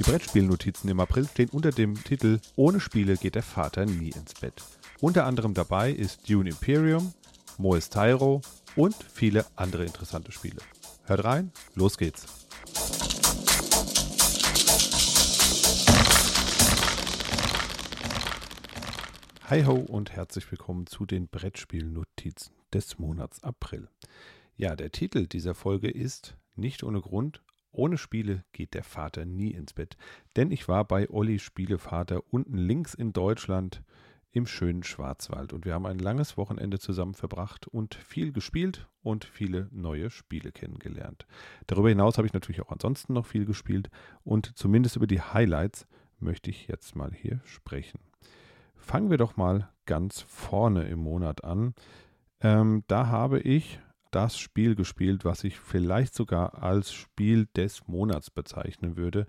Die Brettspielnotizen im April stehen unter dem Titel Ohne Spiele geht der Vater nie ins Bett. Unter anderem dabei ist Dune Imperium, Moes Tyro und viele andere interessante Spiele. Hört rein, los geht's. Hi ho und herzlich willkommen zu den Brettspielnotizen des Monats April. Ja, der Titel dieser Folge ist nicht ohne Grund ohne Spiele geht der Vater nie ins Bett. Denn ich war bei Olli Spielevater unten links in Deutschland im schönen Schwarzwald und wir haben ein langes Wochenende zusammen verbracht und viel gespielt und viele neue Spiele kennengelernt. Darüber hinaus habe ich natürlich auch ansonsten noch viel gespielt und zumindest über die Highlights möchte ich jetzt mal hier sprechen. Fangen wir doch mal ganz vorne im Monat an. Ähm, da habe ich das Spiel gespielt, was ich vielleicht sogar als Spiel des Monats bezeichnen würde.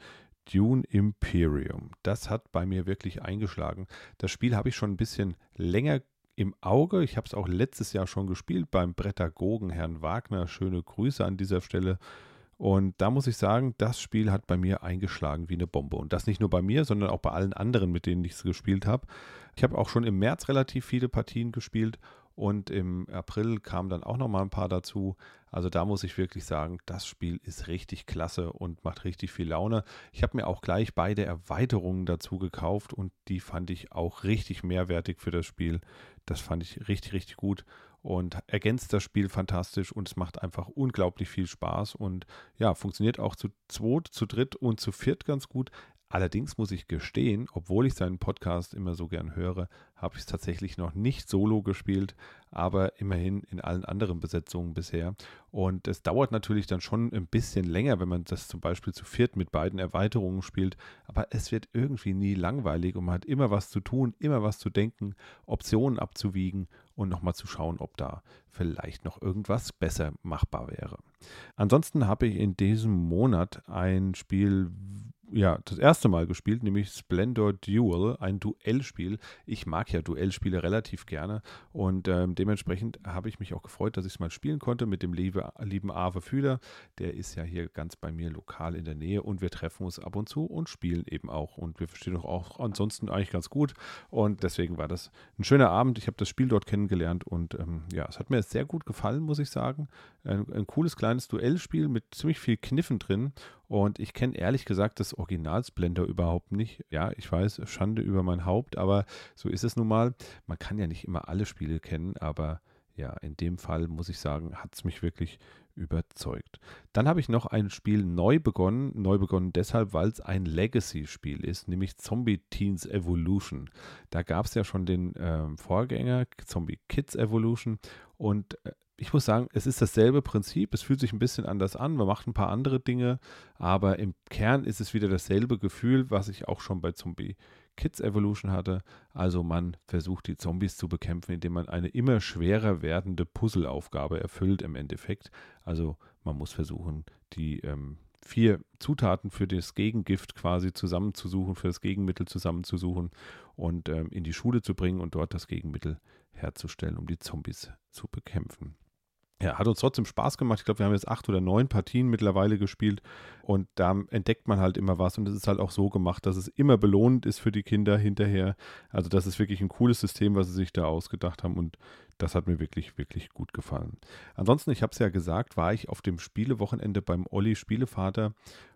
Dune Imperium. Das hat bei mir wirklich eingeschlagen. Das Spiel habe ich schon ein bisschen länger im Auge. Ich habe es auch letztes Jahr schon gespielt beim Brettagogen Herrn Wagner. Schöne Grüße an dieser Stelle. Und da muss ich sagen, das Spiel hat bei mir eingeschlagen wie eine Bombe. Und das nicht nur bei mir, sondern auch bei allen anderen, mit denen ich es gespielt habe. Ich habe auch schon im März relativ viele Partien gespielt und im April kamen dann auch noch mal ein paar dazu. Also da muss ich wirklich sagen, das Spiel ist richtig klasse und macht richtig viel Laune. Ich habe mir auch gleich beide Erweiterungen dazu gekauft und die fand ich auch richtig mehrwertig für das Spiel. Das fand ich richtig, richtig gut und ergänzt das Spiel fantastisch und es macht einfach unglaublich viel Spaß und ja, funktioniert auch zu zweit, zu dritt und zu viert ganz gut. Allerdings muss ich gestehen, obwohl ich seinen Podcast immer so gern höre, habe ich es tatsächlich noch nicht solo gespielt, aber immerhin in allen anderen Besetzungen bisher. Und es dauert natürlich dann schon ein bisschen länger, wenn man das zum Beispiel zu viert mit beiden Erweiterungen spielt, aber es wird irgendwie nie langweilig und man hat immer was zu tun, immer was zu denken, Optionen abzuwiegen und nochmal zu schauen, ob da vielleicht noch irgendwas besser machbar wäre. Ansonsten habe ich in diesem Monat ein Spiel ja, das erste Mal gespielt, nämlich Splendor Duel, ein Duellspiel. Ich mag ja Duellspiele relativ gerne und ähm, dementsprechend habe ich mich auch gefreut, dass ich es mal spielen konnte mit dem liebe, lieben Ave Fühler. Der ist ja hier ganz bei mir lokal in der Nähe und wir treffen uns ab und zu und spielen eben auch und wir verstehen auch ansonsten eigentlich ganz gut und deswegen war das ein schöner Abend. Ich habe das Spiel dort kennengelernt und ähm, ja, es hat mir sehr gut gefallen, muss ich sagen. Ein, ein cooles kleines Duellspiel mit ziemlich viel Kniffen drin und ich kenne ehrlich gesagt das Original Splendor überhaupt nicht. Ja, ich weiß, Schande über mein Haupt, aber so ist es nun mal. Man kann ja nicht immer alle Spiele kennen, aber ja, in dem Fall muss ich sagen, hat es mich wirklich überzeugt. Dann habe ich noch ein Spiel neu begonnen. Neu begonnen deshalb, weil es ein Legacy-Spiel ist, nämlich Zombie Teens Evolution. Da gab es ja schon den äh, Vorgänger, Zombie Kids Evolution. Und äh, ich muss sagen, es ist dasselbe Prinzip. Es fühlt sich ein bisschen anders an. Man macht ein paar andere Dinge, aber im Kern ist es wieder dasselbe Gefühl, was ich auch schon bei Zombie Kids Evolution hatte. Also man versucht die Zombies zu bekämpfen, indem man eine immer schwerer werdende Puzzleaufgabe erfüllt im Endeffekt. Also man muss versuchen, die ähm, vier Zutaten für das Gegengift quasi zusammenzusuchen, für das Gegenmittel zusammenzusuchen und ähm, in die Schule zu bringen und dort das Gegenmittel herzustellen, um die Zombies zu bekämpfen ja, hat uns trotzdem Spaß gemacht. Ich glaube, wir haben jetzt acht oder neun Partien mittlerweile gespielt und da entdeckt man halt immer was und es ist halt auch so gemacht, dass es immer belohnend ist für die Kinder hinterher. Also das ist wirklich ein cooles System, was sie sich da ausgedacht haben und das hat mir wirklich, wirklich gut gefallen. Ansonsten, ich habe es ja gesagt, war ich auf dem Spielewochenende beim Olli Spielevater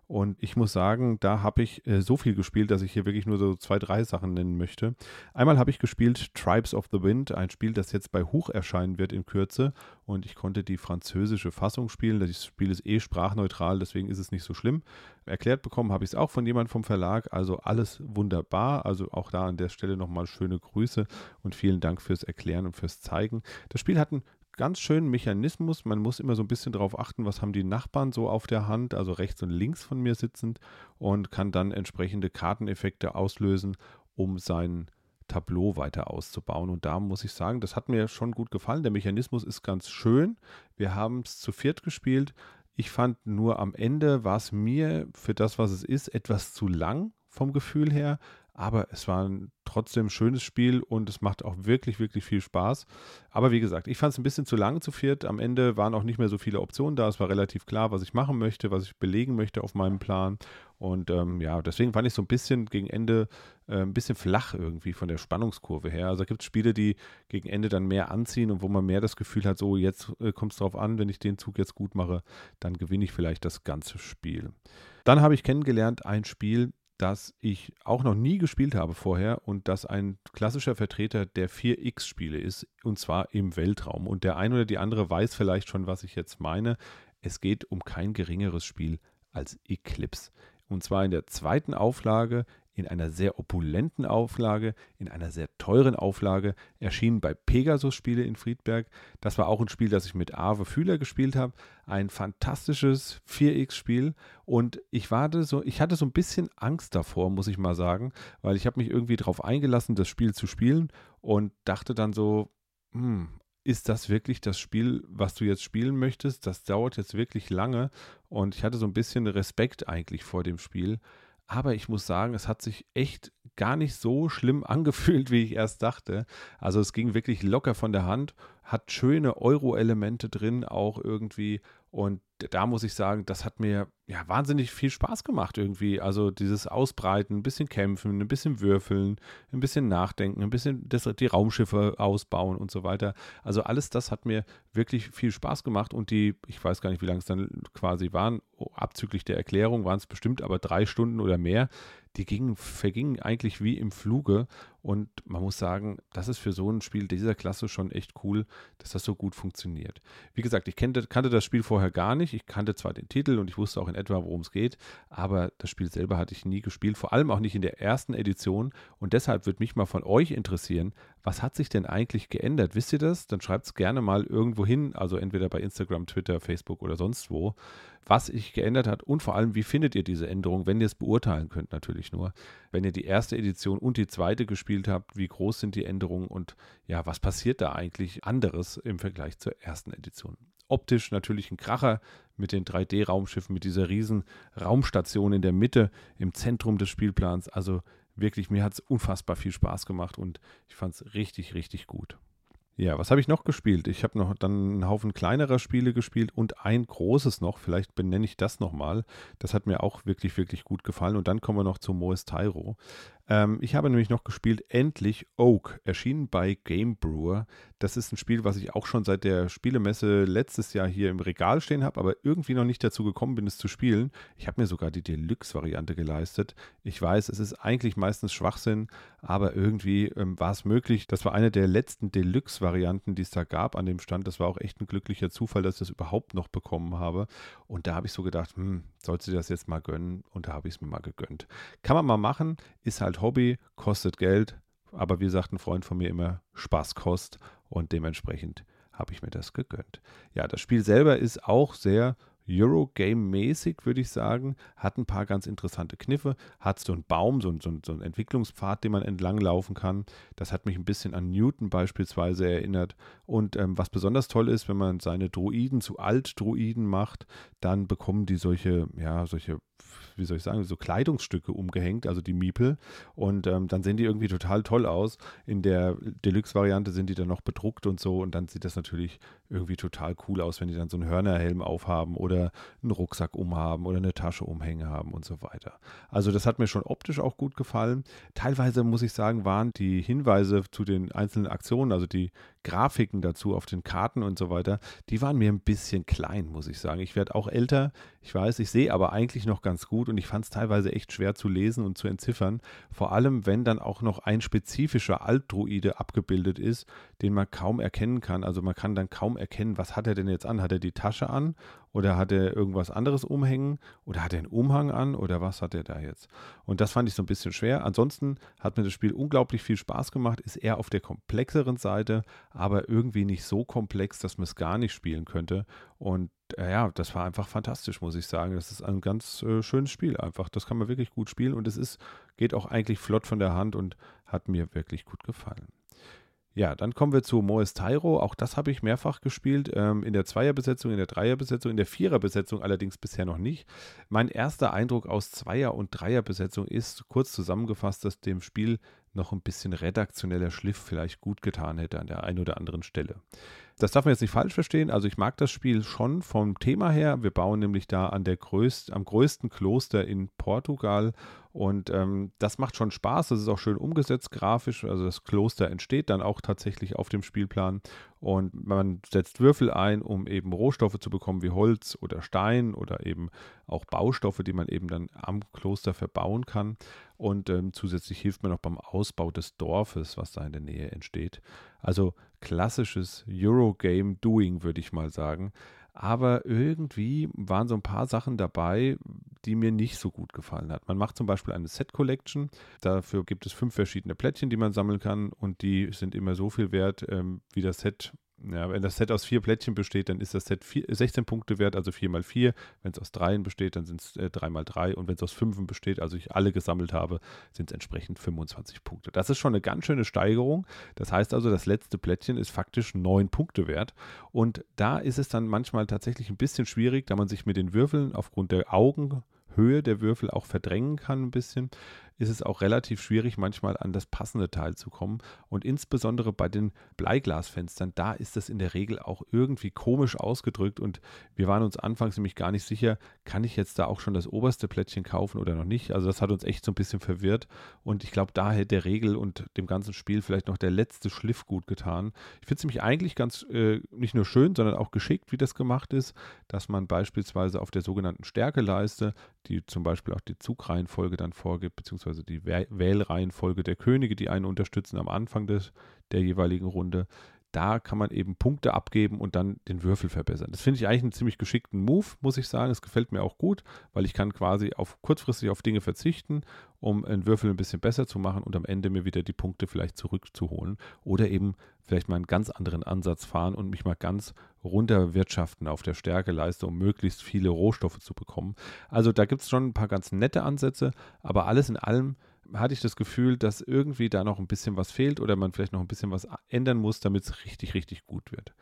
und ich muss sagen, da habe ich äh, so viel gespielt, dass ich hier wirklich nur so zwei, drei Sachen nennen möchte. Einmal habe ich gespielt Tribes of the Wind, ein Spiel, das jetzt bei Huch erscheinen wird in Kürze. Und ich konnte die französische Fassung spielen. Das Spiel ist eh sprachneutral, deswegen ist es nicht so schlimm. Erklärt bekommen habe ich es auch von jemandem vom Verlag. Also alles wunderbar. Also auch da an der Stelle nochmal schöne Grüße und vielen Dank fürs Erklären und fürs Zeigen. Das Spiel hat einen ganz schönen Mechanismus. Man muss immer so ein bisschen darauf achten, was haben die Nachbarn so auf der Hand, also rechts und links von mir sitzend und kann dann entsprechende Karteneffekte auslösen, um sein Tableau weiter auszubauen. Und da muss ich sagen, das hat mir schon gut gefallen. Der Mechanismus ist ganz schön. Wir haben es zu viert gespielt. Ich fand nur am Ende war es mir für das, was es ist, etwas zu lang vom Gefühl her. Aber es war ein trotzdem schönes Spiel und es macht auch wirklich, wirklich viel Spaß. Aber wie gesagt, ich fand es ein bisschen zu lang zu viert. Am Ende waren auch nicht mehr so viele Optionen da. Es war relativ klar, was ich machen möchte, was ich belegen möchte auf meinem Plan. Und ähm, ja, deswegen fand ich so ein bisschen gegen Ende äh, ein bisschen flach irgendwie von der Spannungskurve her. Also gibt es Spiele, die gegen Ende dann mehr anziehen und wo man mehr das Gefühl hat, so jetzt äh, kommt es drauf an, wenn ich den Zug jetzt gut mache, dann gewinne ich vielleicht das ganze Spiel. Dann habe ich kennengelernt ein Spiel, das ich auch noch nie gespielt habe vorher und das ein klassischer Vertreter der 4X-Spiele ist, und zwar im Weltraum. Und der eine oder die andere weiß vielleicht schon, was ich jetzt meine. Es geht um kein geringeres Spiel als Eclipse. Und zwar in der zweiten Auflage in einer sehr opulenten Auflage, in einer sehr teuren Auflage, erschienen bei Pegasus Spiele in Friedberg. Das war auch ein Spiel, das ich mit Arve Fühler gespielt habe. Ein fantastisches 4X-Spiel. Und ich war so, ich hatte so ein bisschen Angst davor, muss ich mal sagen, weil ich habe mich irgendwie darauf eingelassen, das Spiel zu spielen und dachte dann so, hm, ist das wirklich das Spiel, was du jetzt spielen möchtest? Das dauert jetzt wirklich lange und ich hatte so ein bisschen Respekt eigentlich vor dem Spiel. Aber ich muss sagen, es hat sich echt gar nicht so schlimm angefühlt, wie ich erst dachte. Also es ging wirklich locker von der Hand, hat schöne Euro-Elemente drin auch irgendwie und da muss ich sagen, das hat mir ja wahnsinnig viel Spaß gemacht irgendwie. Also dieses Ausbreiten, ein bisschen kämpfen, ein bisschen würfeln, ein bisschen nachdenken, ein bisschen das, die Raumschiffe ausbauen und so weiter. Also alles das hat mir wirklich viel Spaß gemacht und die, ich weiß gar nicht, wie lange es dann quasi waren, abzüglich der Erklärung waren es bestimmt aber drei Stunden oder mehr die gingen, vergingen eigentlich wie im Fluge. Und man muss sagen, das ist für so ein Spiel dieser Klasse schon echt cool, dass das so gut funktioniert. Wie gesagt, ich kannte, kannte das Spiel vorher gar nicht. Ich kannte zwar den Titel und ich wusste auch in etwa, worum es geht, aber das Spiel selber hatte ich nie gespielt, vor allem auch nicht in der ersten Edition. Und deshalb würde mich mal von euch interessieren, was hat sich denn eigentlich geändert? Wisst ihr das? Dann schreibt es gerne mal irgendwo hin, also entweder bei Instagram, Twitter, Facebook oder sonst wo was sich geändert hat und vor allem, wie findet ihr diese Änderung, wenn ihr es beurteilen könnt, natürlich nur. Wenn ihr die erste Edition und die zweite gespielt habt, wie groß sind die Änderungen und ja, was passiert da eigentlich anderes im Vergleich zur ersten Edition? Optisch natürlich ein Kracher mit den 3D-Raumschiffen, mit dieser riesen Raumstation in der Mitte, im Zentrum des Spielplans. Also wirklich, mir hat es unfassbar viel Spaß gemacht und ich fand es richtig, richtig gut. Ja, was habe ich noch gespielt? Ich habe noch dann einen Haufen kleinerer Spiele gespielt und ein großes noch. Vielleicht benenne ich das nochmal. Das hat mir auch wirklich, wirklich gut gefallen. Und dann kommen wir noch zu Moes Tyro. Ähm, ich habe nämlich noch gespielt Endlich Oak, erschienen bei Game Brewer. Das ist ein Spiel, was ich auch schon seit der Spielemesse letztes Jahr hier im Regal stehen habe, aber irgendwie noch nicht dazu gekommen bin, es zu spielen. Ich habe mir sogar die Deluxe-Variante geleistet. Ich weiß, es ist eigentlich meistens Schwachsinn, aber irgendwie ähm, war es möglich. Das war eine der letzten Deluxe-Varianten, die es da gab an dem Stand. Das war auch echt ein glücklicher Zufall, dass ich das überhaupt noch bekommen habe. Und da habe ich so gedacht, hm, sollst du das jetzt mal gönnen? Und da habe ich es mir mal gegönnt. Kann man mal machen, ist halt Hobby, kostet Geld, aber wie sagt ein Freund von mir immer, Spaß kostet und dementsprechend habe ich mir das gegönnt. Ja, das Spiel selber ist auch sehr Eurogame-mäßig, würde ich sagen. Hat ein paar ganz interessante Kniffe. Hat so einen Baum, so, so, so einen Entwicklungspfad, den man entlang laufen kann. Das hat mich ein bisschen an Newton beispielsweise erinnert. Und ähm, was besonders toll ist, wenn man seine Druiden zu Alt-Druiden macht, dann bekommen die solche, ja, solche wie soll ich sagen, so Kleidungsstücke umgehängt, also die Miepel. Und ähm, dann sehen die irgendwie total toll aus. In der Deluxe-Variante sind die dann noch bedruckt und so. Und dann sieht das natürlich irgendwie total cool aus, wenn die dann so einen Hörnerhelm aufhaben oder einen Rucksack umhaben oder eine Tasche umhängen haben und so weiter. Also das hat mir schon optisch auch gut gefallen. Teilweise muss ich sagen, waren die Hinweise zu den einzelnen Aktionen, also die Grafiken dazu auf den Karten und so weiter, die waren mir ein bisschen klein, muss ich sagen. Ich werde auch älter, ich weiß, ich sehe aber eigentlich noch ganz gut und ich fand es teilweise echt schwer zu lesen und zu entziffern. Vor allem, wenn dann auch noch ein spezifischer Altdruide abgebildet ist, den man kaum erkennen kann. Also man kann dann kaum erkennen, was hat er denn jetzt an? Hat er die Tasche an oder hat er irgendwas anderes umhängen oder hat er einen Umhang an oder was hat er da jetzt? Und das fand ich so ein bisschen schwer. Ansonsten hat mir das Spiel unglaublich viel Spaß gemacht, ist eher auf der komplexeren Seite, aber irgendwie nicht so komplex, dass man es gar nicht spielen könnte. Und äh, ja, das war einfach fantastisch, muss ich sagen. Das ist ein ganz äh, schönes Spiel einfach. Das kann man wirklich gut spielen und es ist, geht auch eigentlich flott von der Hand und hat mir wirklich gut gefallen. Ja, dann kommen wir zu Moes Tairo. Auch das habe ich mehrfach gespielt. Ähm, in der Zweierbesetzung, in der Dreierbesetzung, in der Viererbesetzung allerdings bisher noch nicht. Mein erster Eindruck aus Zweier- und Dreierbesetzung ist, kurz zusammengefasst, dass dem Spiel noch ein bisschen redaktioneller Schliff vielleicht gut getan hätte an der einen oder anderen Stelle. Das darf man jetzt nicht falsch verstehen. Also ich mag das Spiel schon vom Thema her. Wir bauen nämlich da an der größt, am größten Kloster in Portugal und ähm, das macht schon Spaß. Das ist auch schön umgesetzt grafisch. Also das Kloster entsteht dann auch tatsächlich auf dem Spielplan und man setzt Würfel ein, um eben Rohstoffe zu bekommen wie Holz oder Stein oder eben auch Baustoffe, die man eben dann am Kloster verbauen kann. Und ähm, zusätzlich hilft man auch beim Ausbau des Dorfes, was da in der Nähe entsteht. Also klassisches Eurogame-Doing, würde ich mal sagen. Aber irgendwie waren so ein paar Sachen dabei, die mir nicht so gut gefallen hat. Man macht zum Beispiel eine Set-Collection. Dafür gibt es fünf verschiedene Plättchen, die man sammeln kann. Und die sind immer so viel wert, ähm, wie das Set ja, wenn das Set aus vier Plättchen besteht, dann ist das Set vier, 16 Punkte wert, also 4 mal 4. Wenn es aus dreien besteht, dann sind es äh, 3 mal 3. Und wenn es aus fünfen besteht, also ich alle gesammelt habe, sind es entsprechend 25 Punkte. Das ist schon eine ganz schöne Steigerung. Das heißt also, das letzte Plättchen ist faktisch 9 Punkte wert. Und da ist es dann manchmal tatsächlich ein bisschen schwierig, da man sich mit den Würfeln aufgrund der Augenhöhe der Würfel auch verdrängen kann ein bisschen ist es auch relativ schwierig, manchmal an das passende Teil zu kommen. Und insbesondere bei den Bleiglasfenstern, da ist das in der Regel auch irgendwie komisch ausgedrückt. Und wir waren uns anfangs nämlich gar nicht sicher, kann ich jetzt da auch schon das oberste Plättchen kaufen oder noch nicht. Also das hat uns echt so ein bisschen verwirrt. Und ich glaube, da hätte der Regel und dem ganzen Spiel vielleicht noch der letzte Schliff gut getan. Ich finde es nämlich eigentlich ganz äh, nicht nur schön, sondern auch geschickt, wie das gemacht ist, dass man beispielsweise auf der sogenannten Stärkeleiste, die zum Beispiel auch die Zugreihenfolge dann vorgibt, beziehungsweise beziehungsweise die Wählreihenfolge der Könige, die einen unterstützen am Anfang des, der jeweiligen Runde. Da kann man eben Punkte abgeben und dann den Würfel verbessern. Das finde ich eigentlich einen ziemlich geschickten Move, muss ich sagen. Es gefällt mir auch gut, weil ich kann quasi auf kurzfristig auf Dinge verzichten, um einen Würfel ein bisschen besser zu machen und am Ende mir wieder die Punkte vielleicht zurückzuholen. Oder eben vielleicht mal einen ganz anderen Ansatz fahren und mich mal ganz runterwirtschaften auf der Stärkeleiste, um möglichst viele Rohstoffe zu bekommen. Also da gibt es schon ein paar ganz nette Ansätze, aber alles in allem hatte ich das Gefühl, dass irgendwie da noch ein bisschen was fehlt oder man vielleicht noch ein bisschen was ändern muss, damit es richtig, richtig gut wird.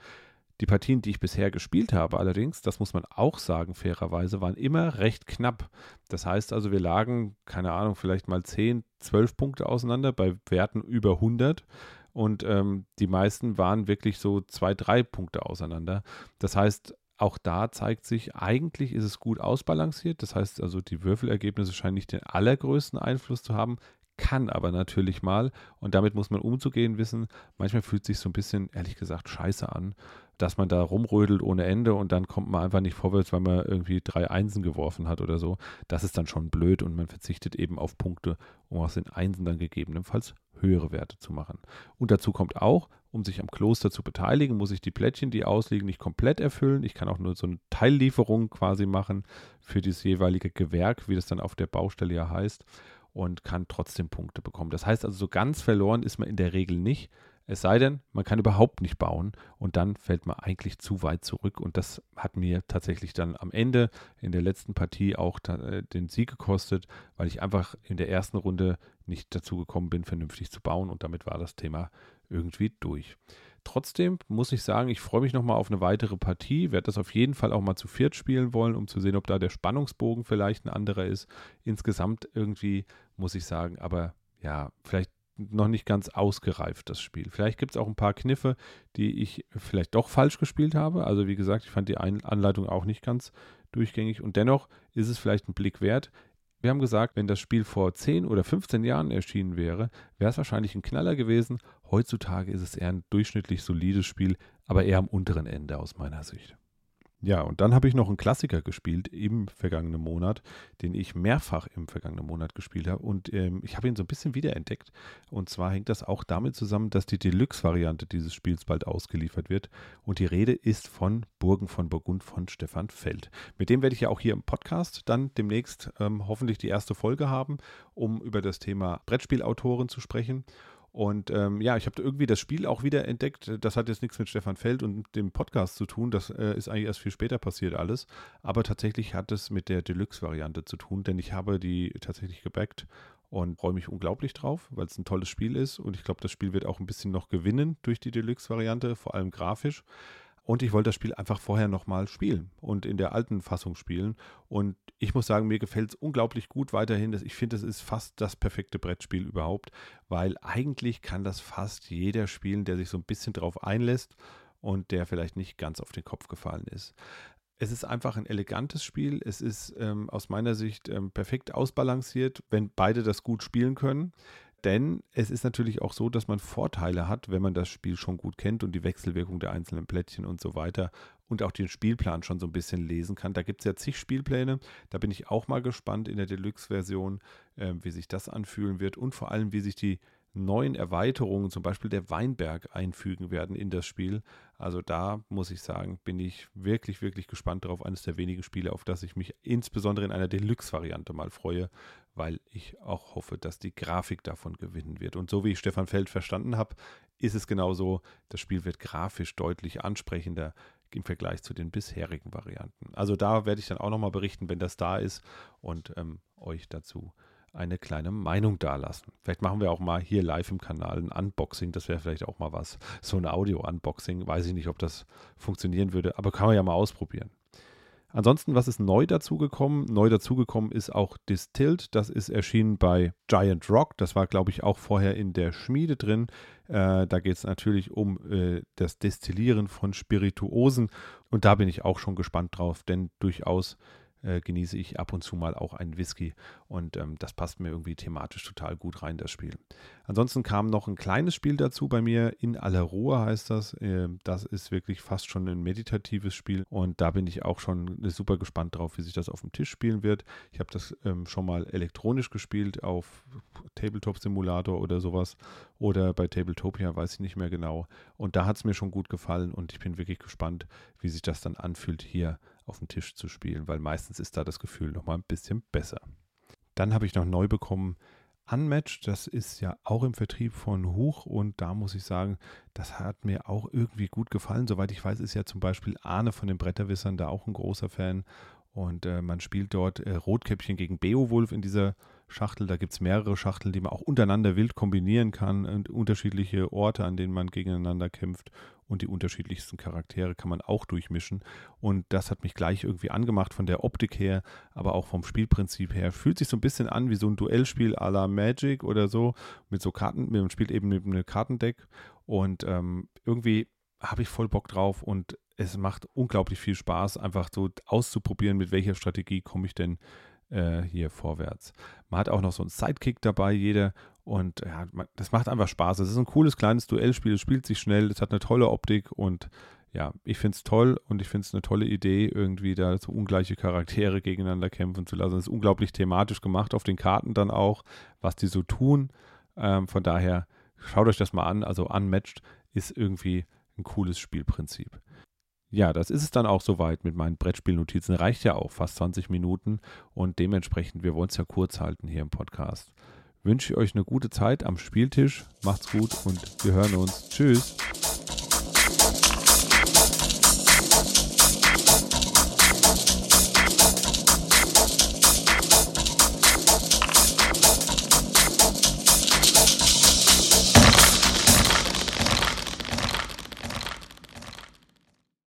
Die Partien, die ich bisher gespielt habe, allerdings, das muss man auch sagen, fairerweise, waren immer recht knapp. Das heißt also, wir lagen, keine Ahnung, vielleicht mal 10, 12 Punkte auseinander bei Werten über 100 und ähm, die meisten waren wirklich so zwei, drei Punkte auseinander. Das heißt, auch da zeigt sich, eigentlich ist es gut ausbalanciert. Das heißt also, die Würfelergebnisse scheinen nicht den allergrößten Einfluss zu haben, kann aber natürlich mal, und damit muss man umzugehen wissen, manchmal fühlt es sich so ein bisschen, ehrlich gesagt, scheiße an, dass man da rumrödelt ohne Ende und dann kommt man einfach nicht vorwärts, weil man irgendwie drei Einsen geworfen hat oder so. Das ist dann schon blöd und man verzichtet eben auf Punkte, um aus den Einsen dann gegebenenfalls höhere Werte zu machen. Und dazu kommt auch, um sich am Kloster zu beteiligen, muss ich die Plättchen, die ausliegen, nicht komplett erfüllen. Ich kann auch nur so eine Teillieferung quasi machen für das jeweilige Gewerk, wie das dann auf der Baustelle ja heißt, und kann trotzdem Punkte bekommen. Das heißt also, so ganz verloren ist man in der Regel nicht. Es sei denn, man kann überhaupt nicht bauen und dann fällt man eigentlich zu weit zurück. Und das hat mir tatsächlich dann am Ende in der letzten Partie auch äh, den Sieg gekostet, weil ich einfach in der ersten Runde nicht dazu gekommen bin, vernünftig zu bauen. Und damit war das Thema irgendwie durch. Trotzdem muss ich sagen, ich freue mich nochmal auf eine weitere Partie, werde das auf jeden Fall auch mal zu viert spielen wollen, um zu sehen, ob da der Spannungsbogen vielleicht ein anderer ist. Insgesamt irgendwie muss ich sagen, aber ja, vielleicht noch nicht ganz ausgereift, das Spiel. Vielleicht gibt es auch ein paar Kniffe, die ich vielleicht doch falsch gespielt habe. Also wie gesagt, ich fand die Anleitung auch nicht ganz durchgängig und dennoch ist es vielleicht ein Blick wert. Wir haben gesagt, wenn das Spiel vor 10 oder 15 Jahren erschienen wäre, wäre es wahrscheinlich ein Knaller gewesen. Heutzutage ist es eher ein durchschnittlich solides Spiel, aber eher am unteren Ende aus meiner Sicht. Ja, und dann habe ich noch einen Klassiker gespielt im vergangenen Monat, den ich mehrfach im vergangenen Monat gespielt habe. Und ähm, ich habe ihn so ein bisschen wiederentdeckt. Und zwar hängt das auch damit zusammen, dass die Deluxe-Variante dieses Spiels bald ausgeliefert wird. Und die Rede ist von Burgen von Burgund von Stefan Feld. Mit dem werde ich ja auch hier im Podcast dann demnächst ähm, hoffentlich die erste Folge haben, um über das Thema Brettspielautoren zu sprechen. Und ähm, ja, ich habe irgendwie das Spiel auch wieder entdeckt. Das hat jetzt nichts mit Stefan Feld und dem Podcast zu tun. Das äh, ist eigentlich erst viel später passiert alles. Aber tatsächlich hat es mit der Deluxe-Variante zu tun, denn ich habe die tatsächlich gebackt und freue mich unglaublich drauf, weil es ein tolles Spiel ist und ich glaube, das Spiel wird auch ein bisschen noch gewinnen durch die Deluxe-Variante, vor allem grafisch. Und ich wollte das Spiel einfach vorher nochmal spielen und in der alten Fassung spielen. Und ich muss sagen, mir gefällt es unglaublich gut weiterhin. Ich finde, es ist fast das perfekte Brettspiel überhaupt, weil eigentlich kann das fast jeder spielen, der sich so ein bisschen drauf einlässt und der vielleicht nicht ganz auf den Kopf gefallen ist. Es ist einfach ein elegantes Spiel. Es ist ähm, aus meiner Sicht ähm, perfekt ausbalanciert, wenn beide das gut spielen können. Denn es ist natürlich auch so, dass man Vorteile hat, wenn man das Spiel schon gut kennt und die Wechselwirkung der einzelnen Plättchen und so weiter und auch den Spielplan schon so ein bisschen lesen kann. Da gibt es ja zig Spielpläne. Da bin ich auch mal gespannt in der Deluxe-Version, äh, wie sich das anfühlen wird und vor allem, wie sich die neuen Erweiterungen, zum Beispiel der Weinberg, einfügen werden in das Spiel. Also da muss ich sagen, bin ich wirklich, wirklich gespannt darauf. Eines der wenigen Spiele, auf das ich mich insbesondere in einer Deluxe-Variante mal freue, weil ich auch hoffe, dass die Grafik davon gewinnen wird. Und so wie ich Stefan Feld verstanden habe, ist es genauso, das Spiel wird grafisch deutlich ansprechender im Vergleich zu den bisherigen Varianten. Also da werde ich dann auch nochmal berichten, wenn das da ist und ähm, euch dazu eine kleine Meinung dalassen. Vielleicht machen wir auch mal hier live im Kanal ein Unboxing. Das wäre vielleicht auch mal was. So ein Audio-Unboxing. Weiß ich nicht, ob das funktionieren würde, aber kann man ja mal ausprobieren. Ansonsten, was ist neu dazugekommen? Neu dazugekommen ist auch Distilled. Das ist erschienen bei Giant Rock. Das war, glaube ich, auch vorher in der Schmiede drin. Äh, da geht es natürlich um äh, das Destillieren von Spirituosen. Und da bin ich auch schon gespannt drauf, denn durchaus äh, genieße ich ab und zu mal auch einen Whisky und ähm, das passt mir irgendwie thematisch total gut rein, das Spiel. Ansonsten kam noch ein kleines Spiel dazu bei mir, in aller Ruhe heißt das. Äh, das ist wirklich fast schon ein meditatives Spiel und da bin ich auch schon super gespannt drauf, wie sich das auf dem Tisch spielen wird. Ich habe das ähm, schon mal elektronisch gespielt auf Tabletop Simulator oder sowas oder bei Tabletopia, weiß ich nicht mehr genau. Und da hat es mir schon gut gefallen und ich bin wirklich gespannt, wie sich das dann anfühlt hier auf dem Tisch zu spielen, weil meistens ist da das Gefühl nochmal ein bisschen besser. Dann habe ich noch neu bekommen Unmatched, das ist ja auch im Vertrieb von Huch und da muss ich sagen, das hat mir auch irgendwie gut gefallen. Soweit ich weiß, ist ja zum Beispiel Arne von den Bretterwissern da auch ein großer Fan und äh, man spielt dort äh, Rotkäppchen gegen Beowulf in dieser Schachtel. Da gibt es mehrere Schachteln, die man auch untereinander wild kombinieren kann und unterschiedliche Orte, an denen man gegeneinander kämpft und die unterschiedlichsten Charaktere kann man auch durchmischen. Und das hat mich gleich irgendwie angemacht von der Optik her, aber auch vom Spielprinzip her. Fühlt sich so ein bisschen an wie so ein Duellspiel à la Magic oder so, mit so Karten, man spielt eben mit einem Kartendeck und ähm, irgendwie habe ich voll Bock drauf und es macht unglaublich viel Spaß, einfach so auszuprobieren, mit welcher Strategie komme ich denn äh, hier vorwärts. Man hat auch noch so einen Sidekick dabei, jeder. Und ja, das macht einfach Spaß. Es ist ein cooles kleines Duellspiel, es spielt sich schnell, es hat eine tolle Optik und ja, ich finde es toll und ich finde es eine tolle Idee, irgendwie da so ungleiche Charaktere gegeneinander kämpfen zu lassen. Es ist unglaublich thematisch gemacht auf den Karten dann auch, was die so tun. Ähm, von daher schaut euch das mal an. Also Unmatched ist irgendwie ein cooles Spielprinzip. Ja, das ist es dann auch soweit mit meinen Brettspielnotizen. Reicht ja auch fast 20 Minuten und dementsprechend, wir wollen es ja kurz halten hier im Podcast. Wünsche ich euch eine gute Zeit am Spieltisch. Macht's gut und wir hören uns. Tschüss.